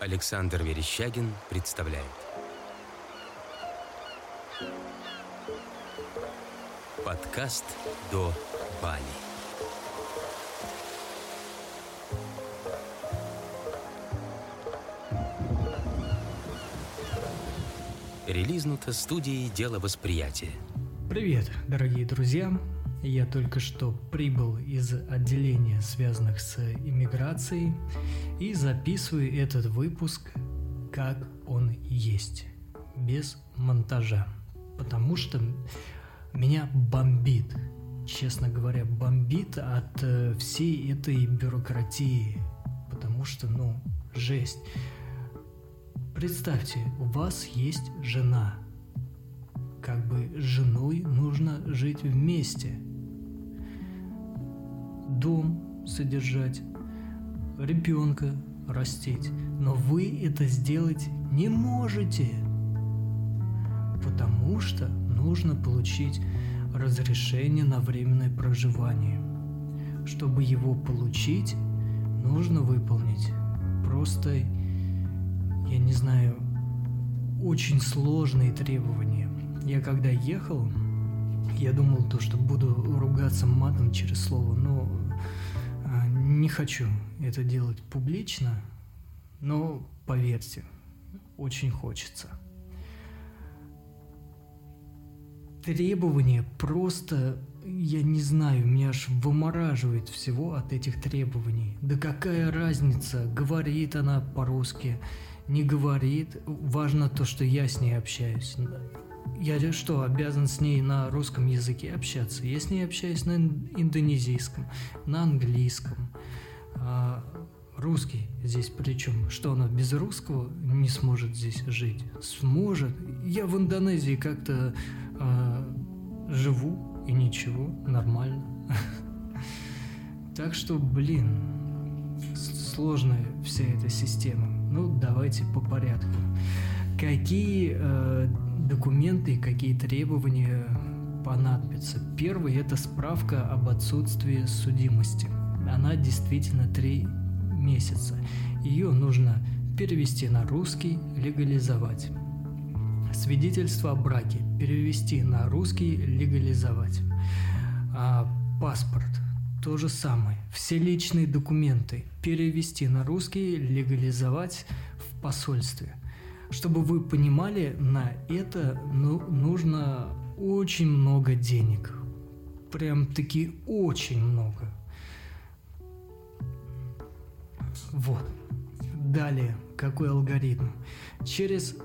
Александр Верещагин представляет. Подкаст «До Бали» Релизнуто студией «Дело восприятия» Привет, дорогие друзья! Я только что прибыл из отделения, связанных с иммиграцией, и записываю этот выпуск, как он есть, без монтажа. Потому что меня бомбит, честно говоря, бомбит от э, всей этой бюрократии. Потому что, ну, жесть. Представьте, у вас есть жена. Как бы с женой нужно жить вместе – дом содержать, ребенка растить. Но вы это сделать не можете, потому что нужно получить разрешение на временное проживание. Чтобы его получить, нужно выполнить просто, я не знаю, очень сложные требования. Я когда ехал, я думал то, что буду ругаться матом через слово, но не хочу это делать публично, но поверьте, очень хочется. Требования просто, я не знаю, меня аж вымораживает всего от этих требований. Да какая разница, говорит она по-русски, не говорит, важно то, что я с ней общаюсь. Я что, обязан с ней на русском языке общаться? Я с ней общаюсь на индонезийском, на английском. А русский здесь причем? Что она без русского не сможет здесь жить? Сможет. Я в Индонезии как-то а, живу и ничего, нормально. Так что, блин, сложная вся эта система. Ну, давайте по порядку. Какие э, документы какие требования понадобятся. Первый – это справка об отсутствии судимости. Она действительно три месяца. Ее нужно перевести на русский, легализовать. Свидетельство о браке перевести на русский, легализовать. А паспорт то же самое. Все личные документы перевести на русский, легализовать в посольстве. Чтобы вы понимали, на это ну, нужно очень много денег. Прям таки очень много. Вот. Далее, какой алгоритм? Через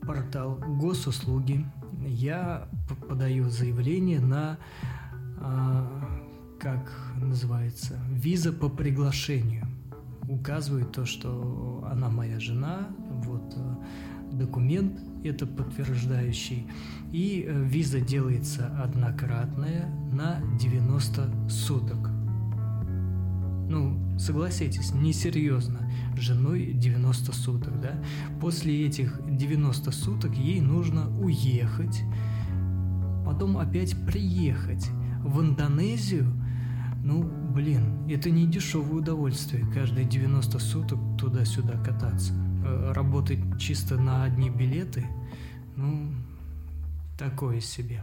портал госуслуги я подаю заявление на, а, как называется, виза по приглашению указывает то, что она моя жена, вот э, документ это подтверждающий, и э, виза делается однократная на 90 суток. Ну, согласитесь, несерьезно. Женой 90 суток, да? После этих 90 суток ей нужно уехать, потом опять приехать в Индонезию, ну, блин, это не дешевое удовольствие, каждые 90 суток туда-сюда кататься. Э, работать чисто на одни билеты, ну, такое себе.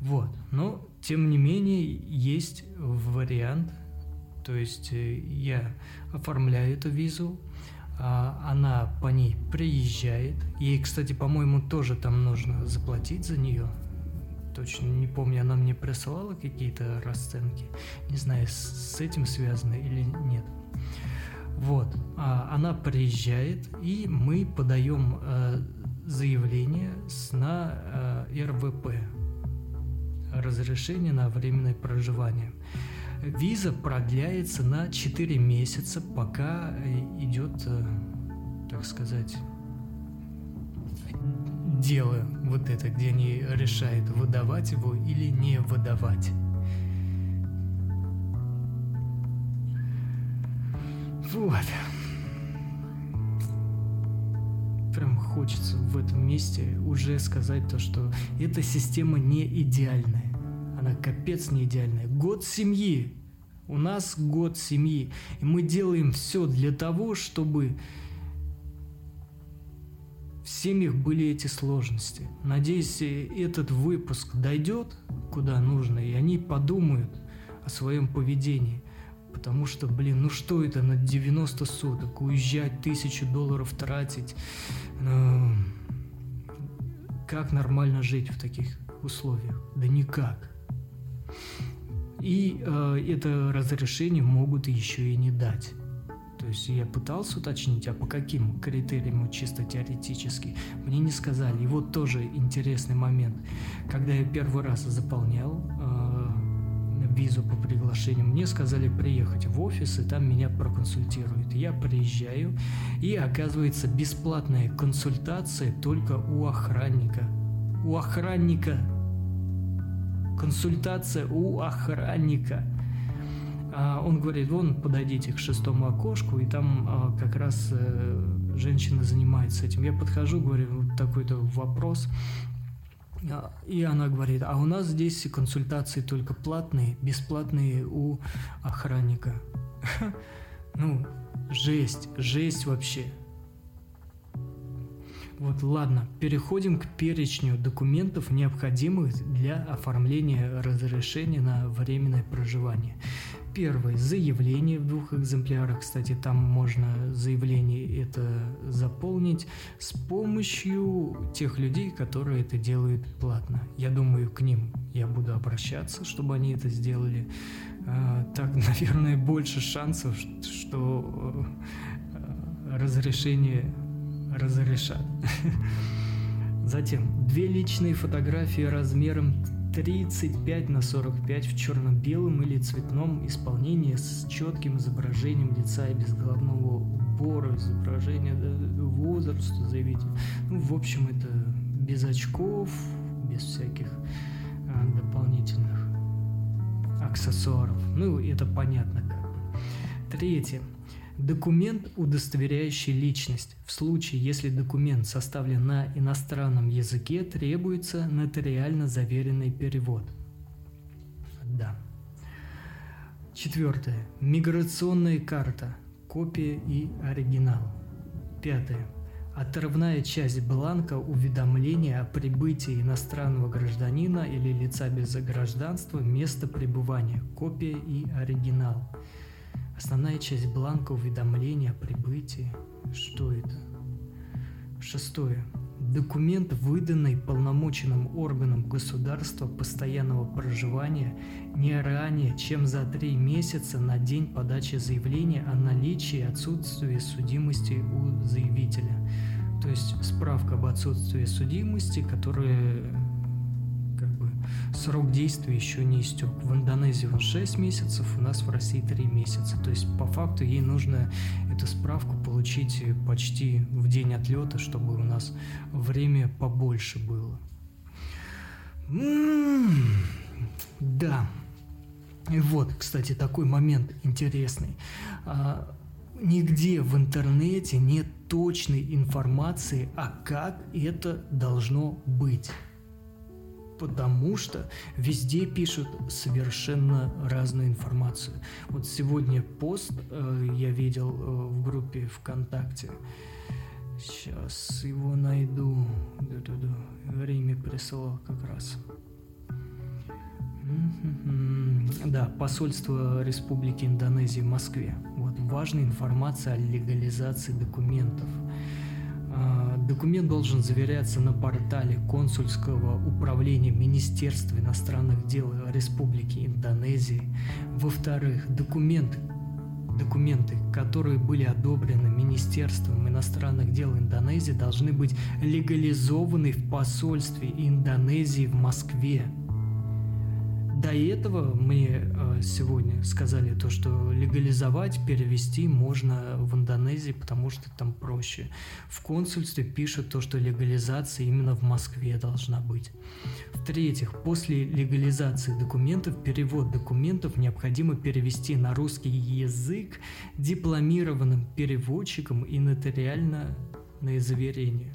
Вот, но тем не менее есть вариант, то есть э, я оформляю эту визу, а она по ней приезжает. Ей, кстати, по-моему, тоже там нужно заплатить за нее точно не помню, она мне присылала какие-то расценки. Не знаю, с этим связано или нет. Вот, а она приезжает, и мы подаем э, заявление на э, РВП, разрешение на временное проживание. Виза продляется на 4 месяца, пока идет, э, так сказать, дело вот это, где они решают, выдавать его или не выдавать. Вот. Прям хочется в этом месте уже сказать то, что эта система не идеальная. Она капец не идеальная. Год семьи. У нас год семьи. И мы делаем все для того, чтобы В семьях были эти сложности. Надеюсь, этот выпуск дойдет куда нужно, и они подумают о своем поведении. Потому что, блин, ну что это на 90 суток? Уезжать, тысячу долларов тратить. Ну, как нормально жить в таких условиях? Да никак. И э, это разрешение могут еще и не дать. То есть я пытался уточнить, а по каким критериям чисто теоретически. Мне не сказали. И вот тоже интересный момент. Когда я первый раз заполнял э, визу по приглашению, мне сказали приехать в офис, и там меня проконсультируют. Я приезжаю, и оказывается бесплатная консультация только у охранника. У охранника. Консультация у охранника. А он говорит, вон подойдите к шестому окошку, и там а, как раз э, женщина занимается этим. Я подхожу, говорю, вот такой-то вопрос, а, и она говорит, а у нас здесь консультации только платные, бесплатные у охранника. Ну, жесть, жесть вообще. Вот, ладно, переходим к перечню документов, необходимых для оформления разрешения на временное проживание. Первое – заявление в двух экземплярах. Кстати, там можно заявление это заполнить с помощью тех людей, которые это делают платно. Я думаю, к ним я буду обращаться, чтобы они это сделали. А, так, наверное, больше шансов, что э, разрешение разрешат. Затем две личные фотографии размером 35 на 45 в черно-белом или цветном исполнении с четким изображением лица и без головного убора, изображение возраста заявителя. Ну, в общем, это без очков, без всяких а, дополнительных аксессуаров. Ну, это понятно как. Третье. Документ, удостоверяющий личность. В случае, если документ составлен на иностранном языке, требуется нотариально заверенный перевод. Да. Четвертое. Миграционная карта. Копия и оригинал. Пятое. Отрывная часть бланка уведомления о прибытии иностранного гражданина или лица без гражданства места пребывания. Копия и оригинал. Основная часть бланка уведомления о прибытии. Что это? Шестое. Документ, выданный полномоченным органом государства постоянного проживания не ранее, чем за три месяца на день подачи заявления о наличии и отсутствии судимости у заявителя. То есть справка об отсутствии судимости, которая срок действия еще не истек. В Индонезии он 6 месяцев, у нас в России 3 месяца. То есть по факту ей нужно эту справку получить почти в день отлета, чтобы у нас время побольше было. М-м-м, да. И вот, кстати, такой момент интересный. А, нигде в интернете нет точной информации, а как это должно быть потому что везде пишут совершенно разную информацию. Вот сегодня пост э, я видел э, в группе ВКонтакте. Сейчас его найду. Да-да-да. Риме присылал как раз. Да, посольство Республики Индонезия в Москве. Вот важная информация о легализации документов. А, документ должен заверяться на портале консульского управления Министерства иностранных дел Республики Индонезии. Во-вторых, документы, документы, которые были одобрены Министерством иностранных дел Индонезии, должны быть легализованы в посольстве Индонезии в Москве. До этого мне э, сегодня сказали то, что легализовать, перевести можно в Индонезии, потому что там проще. В консульстве пишут то, что легализация именно в Москве должна быть. В-третьих, после легализации документов, перевод документов необходимо перевести на русский язык дипломированным переводчиком и нотариально на заверение.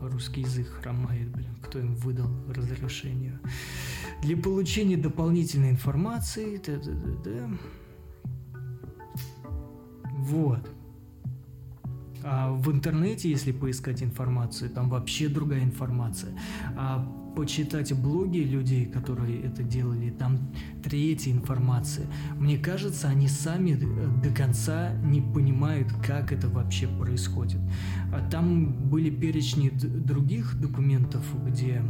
Русский язык хромает, блин, кто им выдал разрешение. Для получения дополнительной информации, да, да, да, да. Вот. А в интернете, если поискать информацию, там вообще другая информация. А почитать блоги людей, которые это делали, там третья информация. Мне кажется, они сами до конца не понимают, как это вообще происходит. А там были перечни других документов, где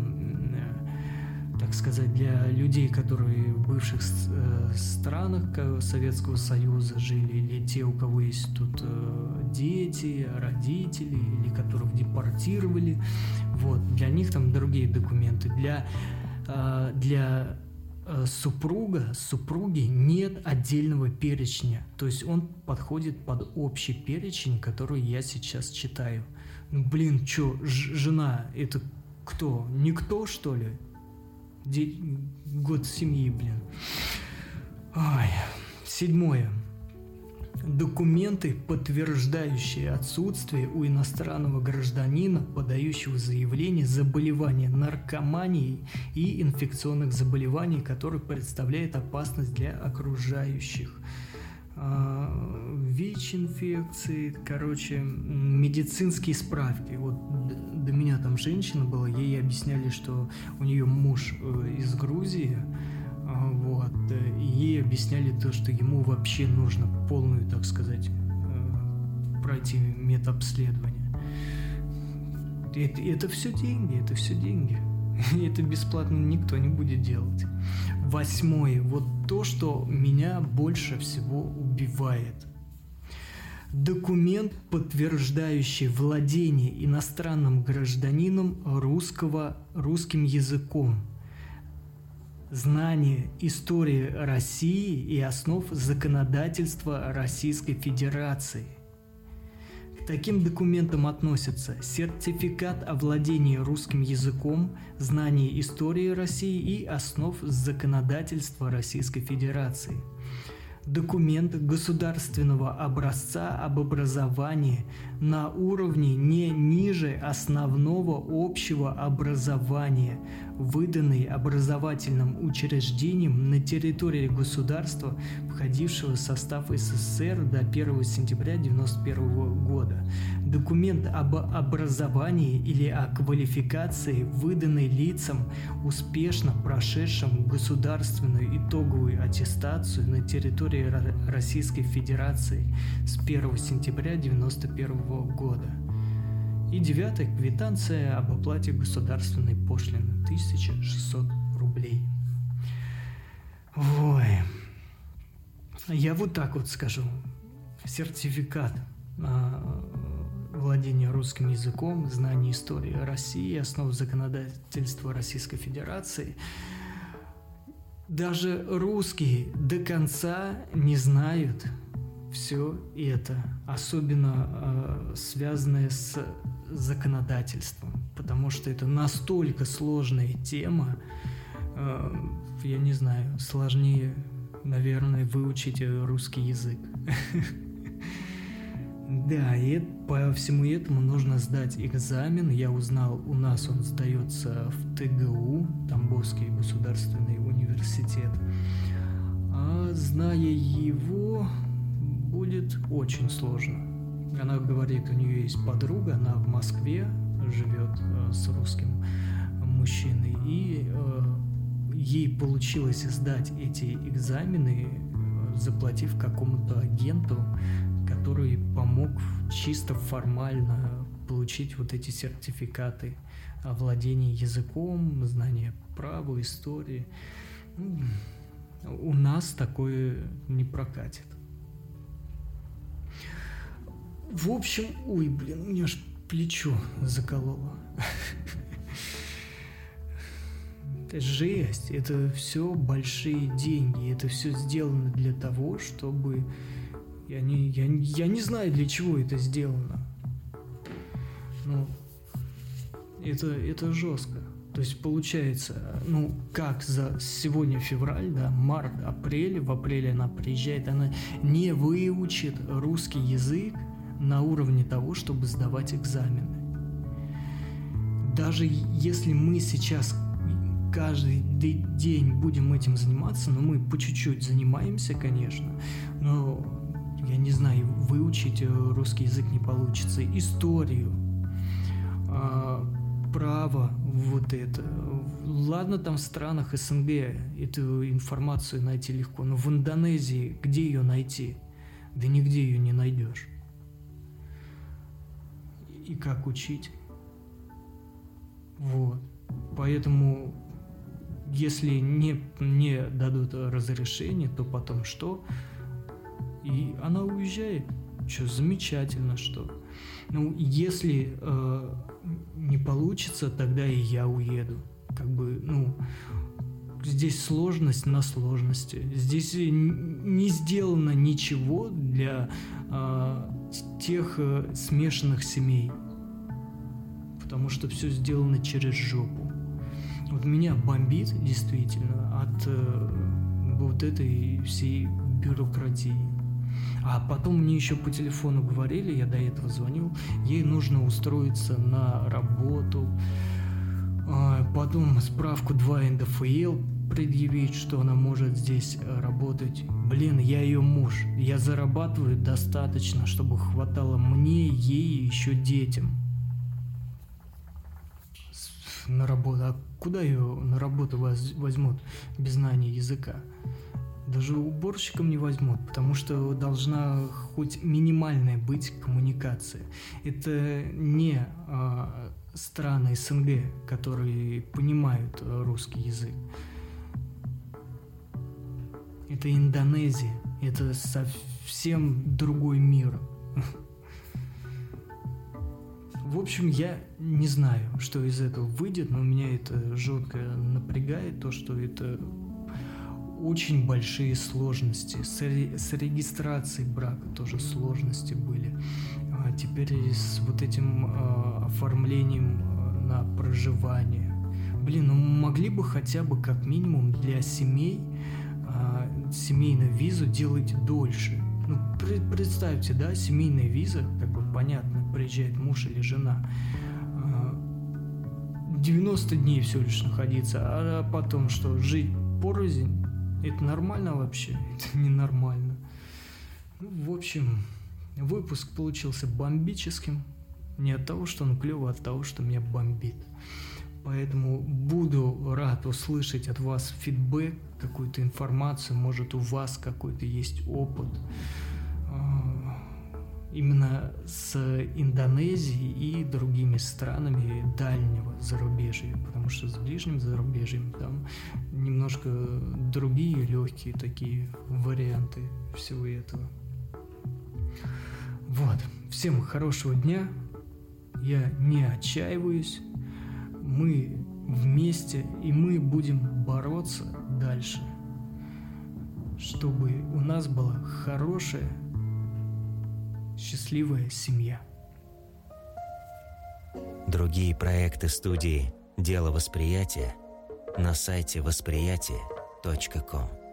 сказать, для людей, которые в бывших э, странах Советского Союза жили, или те, у кого есть тут э, дети, родители, или которых депортировали. Вот, для них там другие документы. Для, э, для супруга, супруги нет отдельного перечня. То есть он подходит под общий перечень, который я сейчас читаю. Ну, блин, чё, жена, это кто? Никто, что ли? Год семьи, блин. Ой. Седьмое. Документы, подтверждающие отсутствие у иностранного гражданина, подающего заявление заболевания наркоманией и инфекционных заболеваний, которые представляют опасность для окружающих. А, ВИЧ-инфекции, короче, медицинские справки. Вот до меня там женщина была, ей объясняли, что у нее муж э, из Грузии, а, вот, э, ей объясняли то, что ему вообще нужно полную, так сказать, э, пройти медобследование. Это, это все деньги, это все деньги. Это бесплатно никто не будет делать. Восьмое. Вот то, что меня больше всего убивает. Документ, подтверждающий владение иностранным гражданином русского, русским языком. Знание истории России и основ законодательства Российской Федерации – таким документам относятся сертификат о владении русским языком, знание истории России и основ законодательства Российской Федерации – документ государственного образца об образовании на уровне не ниже основного общего образования, выданный образовательным учреждением на территории государства, входившего в состав СССР до 1 сентября 1991 года. Документ об образовании или о квалификации, выданный лицам, успешно прошедшим государственную итоговую аттестацию на территории Российской Федерации с 1 сентября 1991 года. И девятая квитанция об оплате государственной пошлины 1600 рублей. Ой. Я вот так вот скажу. Сертификат на владение русским языком, знание истории России, основ законодательства Российской Федерации. Даже русские до конца не знают все это, особенно э, связанное с законодательством, потому что это настолько сложная тема, э, я не знаю, сложнее, наверное, выучить русский язык. Да, и по всему этому нужно сдать экзамен. Я узнал, у нас он сдается в ТГУ, Тамбовский государственный университет. А зная его, будет очень сложно. Она говорит, у нее есть подруга, она в Москве живет э, с русским мужчиной, и э, ей получилось сдать эти экзамены, э, заплатив какому-то агенту который помог чисто формально получить вот эти сертификаты о владении языком, знание права, истории. У нас такое не прокатит. В общем, ой, блин, у меня аж плечо закололо. Это жесть, это все большие деньги, это все сделано для того, чтобы я не, я, я не знаю, для чего это сделано. Ну, это, это жестко. То есть получается, ну, как за сегодня февраль, да, март, апрель, в апреле она приезжает, она не выучит русский язык на уровне того, чтобы сдавать экзамены. Даже если мы сейчас каждый день будем этим заниматься, ну, мы по чуть-чуть занимаемся, конечно, но я не знаю, выучить э, русский язык не получится, историю, а, право, вот это. Ладно, там в странах СНГ эту информацию найти легко, но в Индонезии где ее найти? Да нигде ее не найдешь. И как учить? Вот. Поэтому, если не, не дадут разрешение, то потом что? И она уезжает. Что, замечательно, что. Ну, если э, не получится, тогда и я уеду. Как бы, ну, здесь сложность на сложности. Здесь не сделано ничего для э, тех э, смешанных семей. Потому что все сделано через жопу. Вот меня бомбит действительно от э, вот этой всей бюрократии. А потом мне еще по телефону говорили, я до этого звонил, ей нужно устроиться на работу, а, потом справку 2 НДФЛ предъявить, что она может здесь э, работать. Блин, я ее муж. Я зарабатываю достаточно, чтобы хватало мне, ей и еще детям. На работу. А куда ее на работу возьмут без знания языка? Даже уборщиком не возьмут, потому что должна хоть минимальная быть коммуникация. Это не а, страны СНГ, которые понимают русский язык. Это Индонезия. Это совсем другой мир. В общем, я не знаю, что из этого выйдет, но меня это жутко напрягает, то, что это очень большие сложности. С, с регистрацией брака тоже сложности были. А теперь с вот этим э, оформлением э, на проживание. Блин, ну могли бы хотя бы как минимум для семей э, семейную визу делать дольше. Ну, представьте, да, семейная виза, как бы понятно, приезжает муж или жена. 90 дней всего лишь находиться, а потом что, жить порознь? Это нормально вообще? Это ненормально. Ну, в общем, выпуск получился бомбическим. Не от того, что он клевый, а от того, что меня бомбит. Поэтому буду рад услышать от вас фидбэк, какую-то информацию, может у вас какой-то есть опыт именно с Индонезией и другими странами дальнего зарубежья, потому что с ближним зарубежьем там немножко другие легкие такие варианты всего этого. Вот. Всем хорошего дня. Я не отчаиваюсь. Мы вместе, и мы будем бороться дальше, чтобы у нас была хорошая счастливая семья. Другие проекты студии «Дело восприятия» на сайте восприятие.ком.